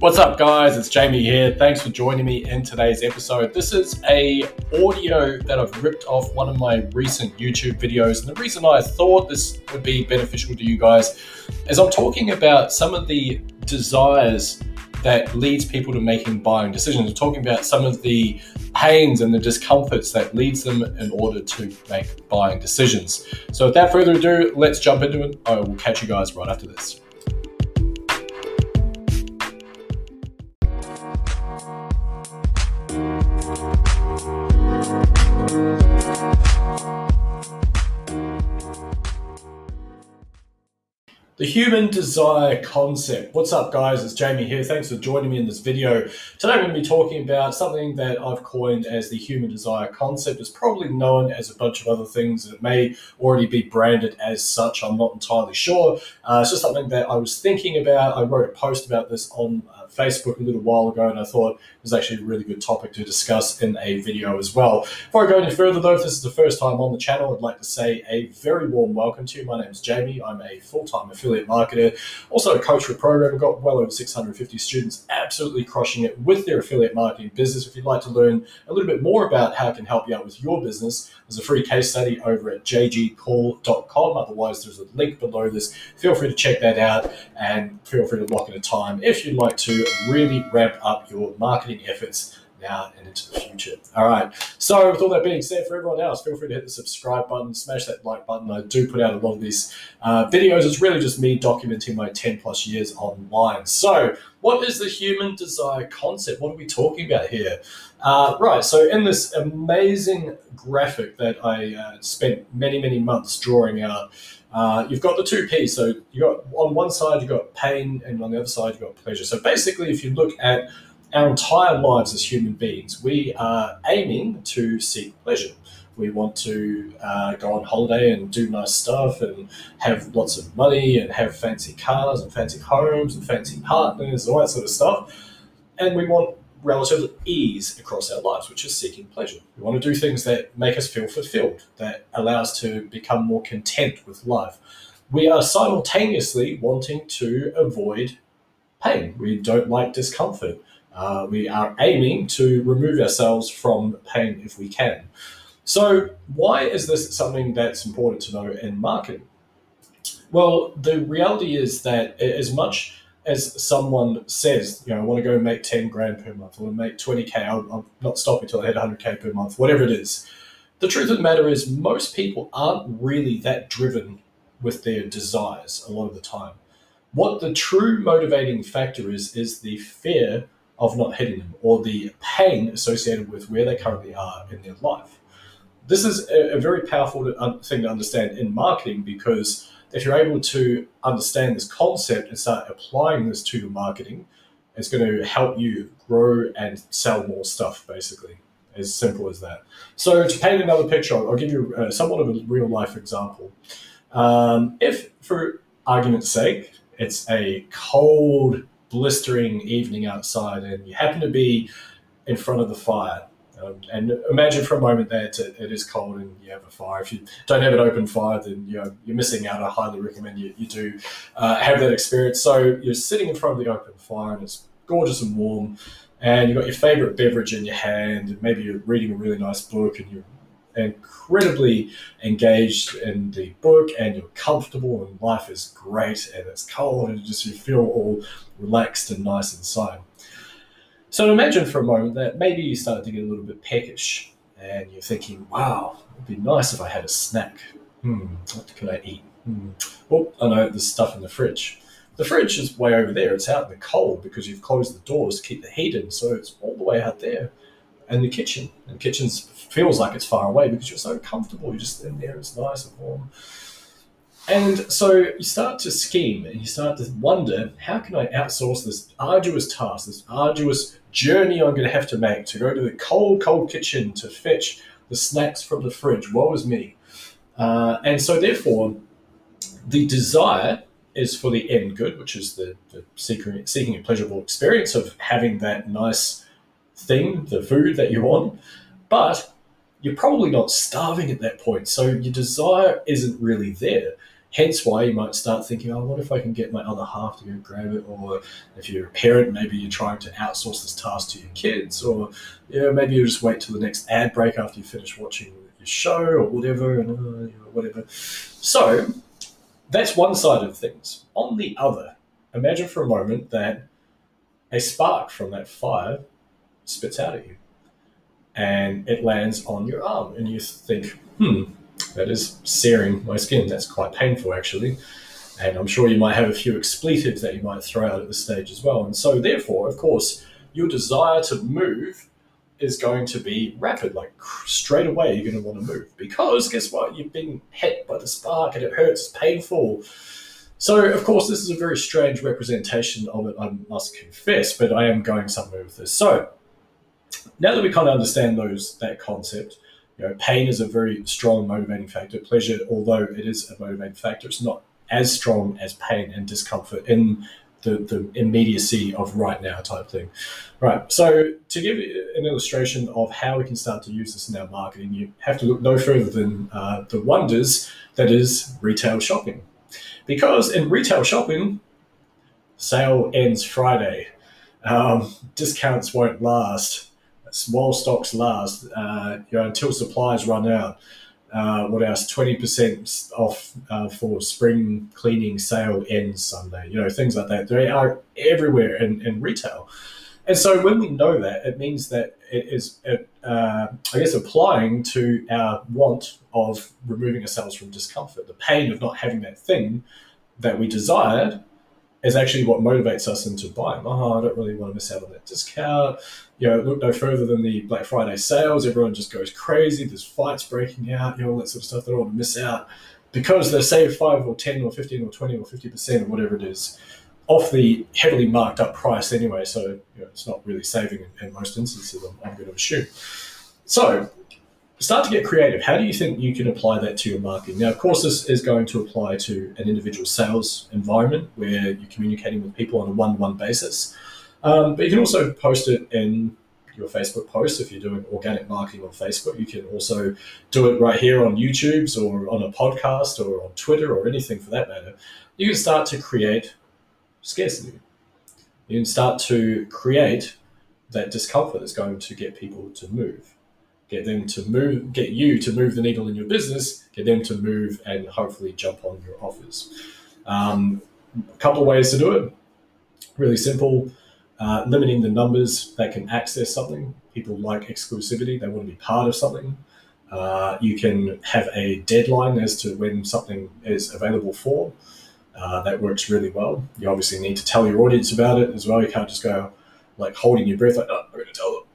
What's up, guys? It's Jamie here. Thanks for joining me in today's episode. This is a audio that I've ripped off one of my recent YouTube videos, and the reason I thought this would be beneficial to you guys is I'm talking about some of the desires that leads people to making buying decisions. I'm talking about some of the pains and the discomforts that leads them in order to make buying decisions. So, without further ado, let's jump into it. I will catch you guys right after this. The human desire concept. What's up, guys? It's Jamie here. Thanks for joining me in this video. Today, I'm going to be talking about something that I've coined as the human desire concept. It's probably known as a bunch of other things. It may already be branded as such. I'm not entirely sure. Uh, it's just something that I was thinking about. I wrote a post about this on uh, Facebook a little while ago, and I thought it was actually a really good topic to discuss in a video as well. Before I go any further, though, if this is the first time on the channel, I'd like to say a very warm welcome to you. My name is Jamie. I'm a full-time affiliate marketer, also a coach for a program. We've got well over 650 students absolutely crushing it with their affiliate marketing business. If you'd like to learn a little bit more about how I can help you out with your business, there's a free case study over at jgcall.com. Otherwise, there's a link below this. Feel free to check that out and feel free to lock in a time if you'd like to really ramp up your marketing efforts now and into the future. All right. So, with all that being said, for everyone else, feel free to hit the subscribe button, smash that like button. I do put out a lot of these uh, videos. It's really just me documenting my 10 plus years online. So, what is the human desire concept? What are we talking about here? Uh, right. So, in this amazing graphic that I uh, spent many, many months drawing out, uh, you've got the two P's. So you got on one side you've got pain, and on the other side you've got pleasure. So basically, if you look at our entire lives as human beings, we are aiming to seek pleasure. We want to uh, go on holiday and do nice stuff and have lots of money and have fancy cars and fancy homes and fancy partners, and all that sort of stuff. And we want relative ease across our lives, which is seeking pleasure. We want to do things that make us feel fulfilled, that allow us to become more content with life. We are simultaneously wanting to avoid pain. We don't like discomfort. Uh, we are aiming to remove ourselves from pain if we can. So, why is this something that's important to know in marketing? Well, the reality is that as much as someone says, you know, I want to go make 10 grand per month, I want to make 20K, I'll, I'll not stop until I hit 100K per month, whatever it is. The truth of the matter is, most people aren't really that driven with their desires a lot of the time. What the true motivating factor is, is the fear of not hitting them or the pain associated with where they currently are in their life. This is a, a very powerful thing to understand in marketing because if you're able to understand this concept and start applying this to your marketing, it's going to help you grow and sell more stuff, basically. As simple as that. So, to paint another picture, I'll give you uh, somewhat of a real life example. Um, if, for argument's sake, it's a cold, blistering evening outside and you happen to be in front of the fire, um, and imagine for a moment that it, is cold and you have a fire. If you don't have an open fire, then you're, you're missing out. I highly recommend you, you do uh, have that experience. So you're sitting in front of the open fire and it's gorgeous and warm, and you've got your favorite beverage in your hand, and maybe you're reading a really nice book and you're incredibly engaged in the book and you're comfortable and life is great and it's cold and just you feel all relaxed and nice inside. So imagine for a moment that maybe you start to get a little bit peckish and you're thinking, wow, it'd be nice if I had a snack. Hmm, what can I eat? Hmm. Oh, I know there's stuff in the fridge. The fridge is way over there. It's out in the cold because you've closed the doors to keep the heat in, so it's all the way out there. And the kitchen, and the kitchen feels like it's far away because you're so comfortable. You're just in there, it's nice and warm. And so you start to scheme and you start to wonder how can I outsource this arduous task, this arduous journey I'm going to have to make to go to the cold, cold kitchen to fetch the snacks from the fridge. Woe is me. Uh, and so, therefore, the desire is for the end good, which is the, the seeking, seeking a pleasurable experience of having that nice thing, the food that you want. But you're probably not starving at that point. So your desire isn't really there Hence why you might start thinking, oh, what if I can get my other half to go grab it? Or if you're a parent, maybe you're trying to outsource this task to your kids, or you know, maybe you just wait till the next ad break after you finish watching your show or whatever, and uh, you know, whatever. So that's one side of things. On the other, imagine for a moment that a spark from that fire spits out at you and it lands on your arm, and you think, hmm, that is searing my skin. That's quite painful, actually. And I'm sure you might have a few expletives that you might throw out at this stage as well. And so, therefore, of course, your desire to move is going to be rapid. Like straight away, you're going to want to move because guess what? You've been hit by the spark and it hurts, it's painful. So, of course, this is a very strange representation of it, I must confess, but I am going somewhere with this. So, now that we kind of understand those that concept, you know, pain is a very strong motivating factor. Pleasure, although it is a motivating factor, it's not as strong as pain and discomfort in the, the immediacy of right now type thing. Right. So to give an illustration of how we can start to use this in our marketing, you have to look no further than uh, the wonders that is retail shopping. Because in retail shopping, sale ends Friday. Um, discounts won't last while stocks last, uh, you know, until supplies run out. Uh, what else? Twenty percent off uh, for spring cleaning sale ends Sunday. You know, things like that. They are everywhere in, in retail, and so when we know that, it means that it is, uh, I guess, applying to our want of removing ourselves from discomfort, the pain of not having that thing that we desired is actually what motivates us into buying. Oh, I don't really want to miss out on that discount. You know, look no further than the Black Friday sales. Everyone just goes crazy. There's fights breaking out, you know, all that sort of stuff. They don't want to miss out because they save 5 or 10 or 15 or 20 or 50% or whatever it is off the heavily marked up price anyway. So, you know, it's not really saving in, in most instances, I'm, I'm going to assume. So, start to get creative. How do you think you can apply that to your marketing? Now, of course, this is going to apply to an individual sales environment where you're communicating with people on a one to one basis. Um, but you can also post it in your Facebook post if you're doing organic marketing on Facebook. You can also do it right here on YouTube's or on a podcast or on Twitter or anything for that matter. You can start to create scarcity. You can start to create that discomfort that's going to get people to move get them to move, get you to move the needle in your business, get them to move and hopefully jump on your offers. Um, a couple of ways to do it. Really simple. Uh, limiting the numbers that can access something. People like exclusivity, they want to be part of something. Uh, you can have a deadline as to when something is available for. Uh, that works really well. You obviously need to tell your audience about it as well. You can't just go like holding your breath, like, oh, I'm going to tell them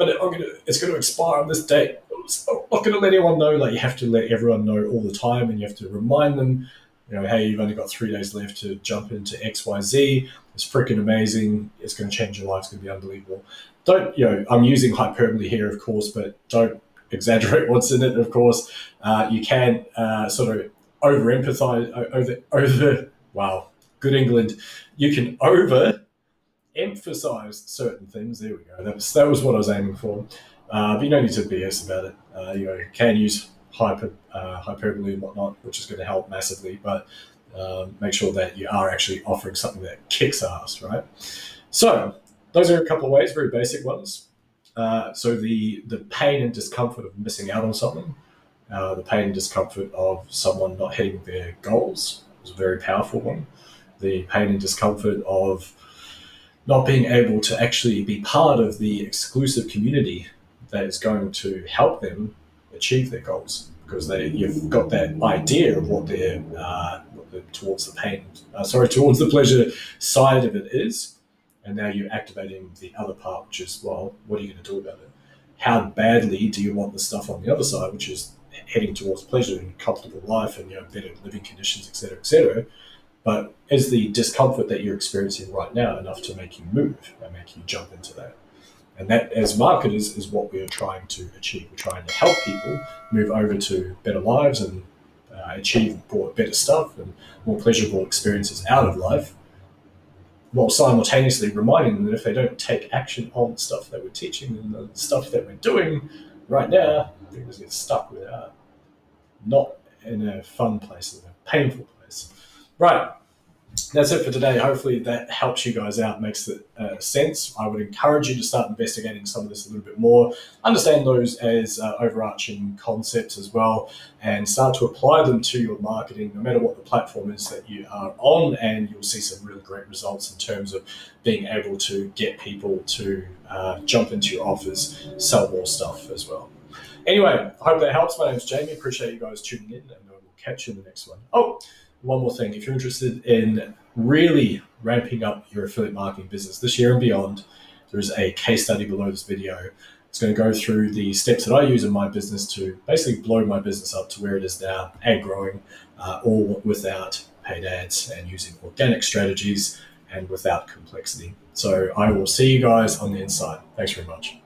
but gonna, it's going to expire on this date. I'm not going to let anyone know. Like you have to let everyone know all the time, and you have to remind them, you know, hey, you've only got three days left to jump into X, Y, Z. It's freaking amazing. It's going to change your life. It's going to be unbelievable. Don't, you know, I'm using hyperbole here, of course, but don't exaggerate what's in it. Of course, uh, you can uh, sort of over empathize over over. Wow, good England. You can over emphasized certain things. There we go. That was that was what I was aiming for. Uh, but you don't need to BS about it. Uh, you know, can use hyper uh, hyperbole and whatnot, which is going to help massively. But um, make sure that you are actually offering something that kicks ass, right? So those are a couple of ways, very basic ones. Uh, so the the pain and discomfort of missing out on something, uh, the pain and discomfort of someone not hitting their goals is a very powerful one. The pain and discomfort of not being able to actually be part of the exclusive community that is going to help them achieve their goals because they you've got that idea of what they're uh, towards the pain uh, sorry towards the pleasure side of it is and now you're activating the other part which is well what are you going to do about it? How badly do you want the stuff on the other side which is heading towards pleasure and comfortable life and you know better living conditions etc etc but is the discomfort that you're experiencing right now enough to make you move and make you jump into that? And that, as marketers, is what we are trying to achieve. We're trying to help people move over to better lives and uh, achieve better stuff and more pleasurable experiences out of life, while simultaneously reminding them that if they don't take action on the stuff that we're teaching and the stuff that we're doing right now, they're going to get stuck with that. Not in a fun place, in a painful place. Right that's it for today. Hopefully that helps you guys out, makes it, uh, sense. I would encourage you to start investigating some of this a little bit more, understand those as uh, overarching concepts as well, and start to apply them to your marketing, no matter what the platform is that you are on, and you'll see some really great results in terms of being able to get people to uh, jump into your offers, sell more stuff as well. Anyway, I hope that helps. My name is Jamie. Appreciate you guys tuning in, and I will catch you in the next one. Oh, one more thing if you're interested in really ramping up your affiliate marketing business this year and beyond, there's a case study below this video. It's going to go through the steps that I use in my business to basically blow my business up to where it is now and growing, uh, all without paid ads and using organic strategies and without complexity. So I will see you guys on the inside. Thanks very much.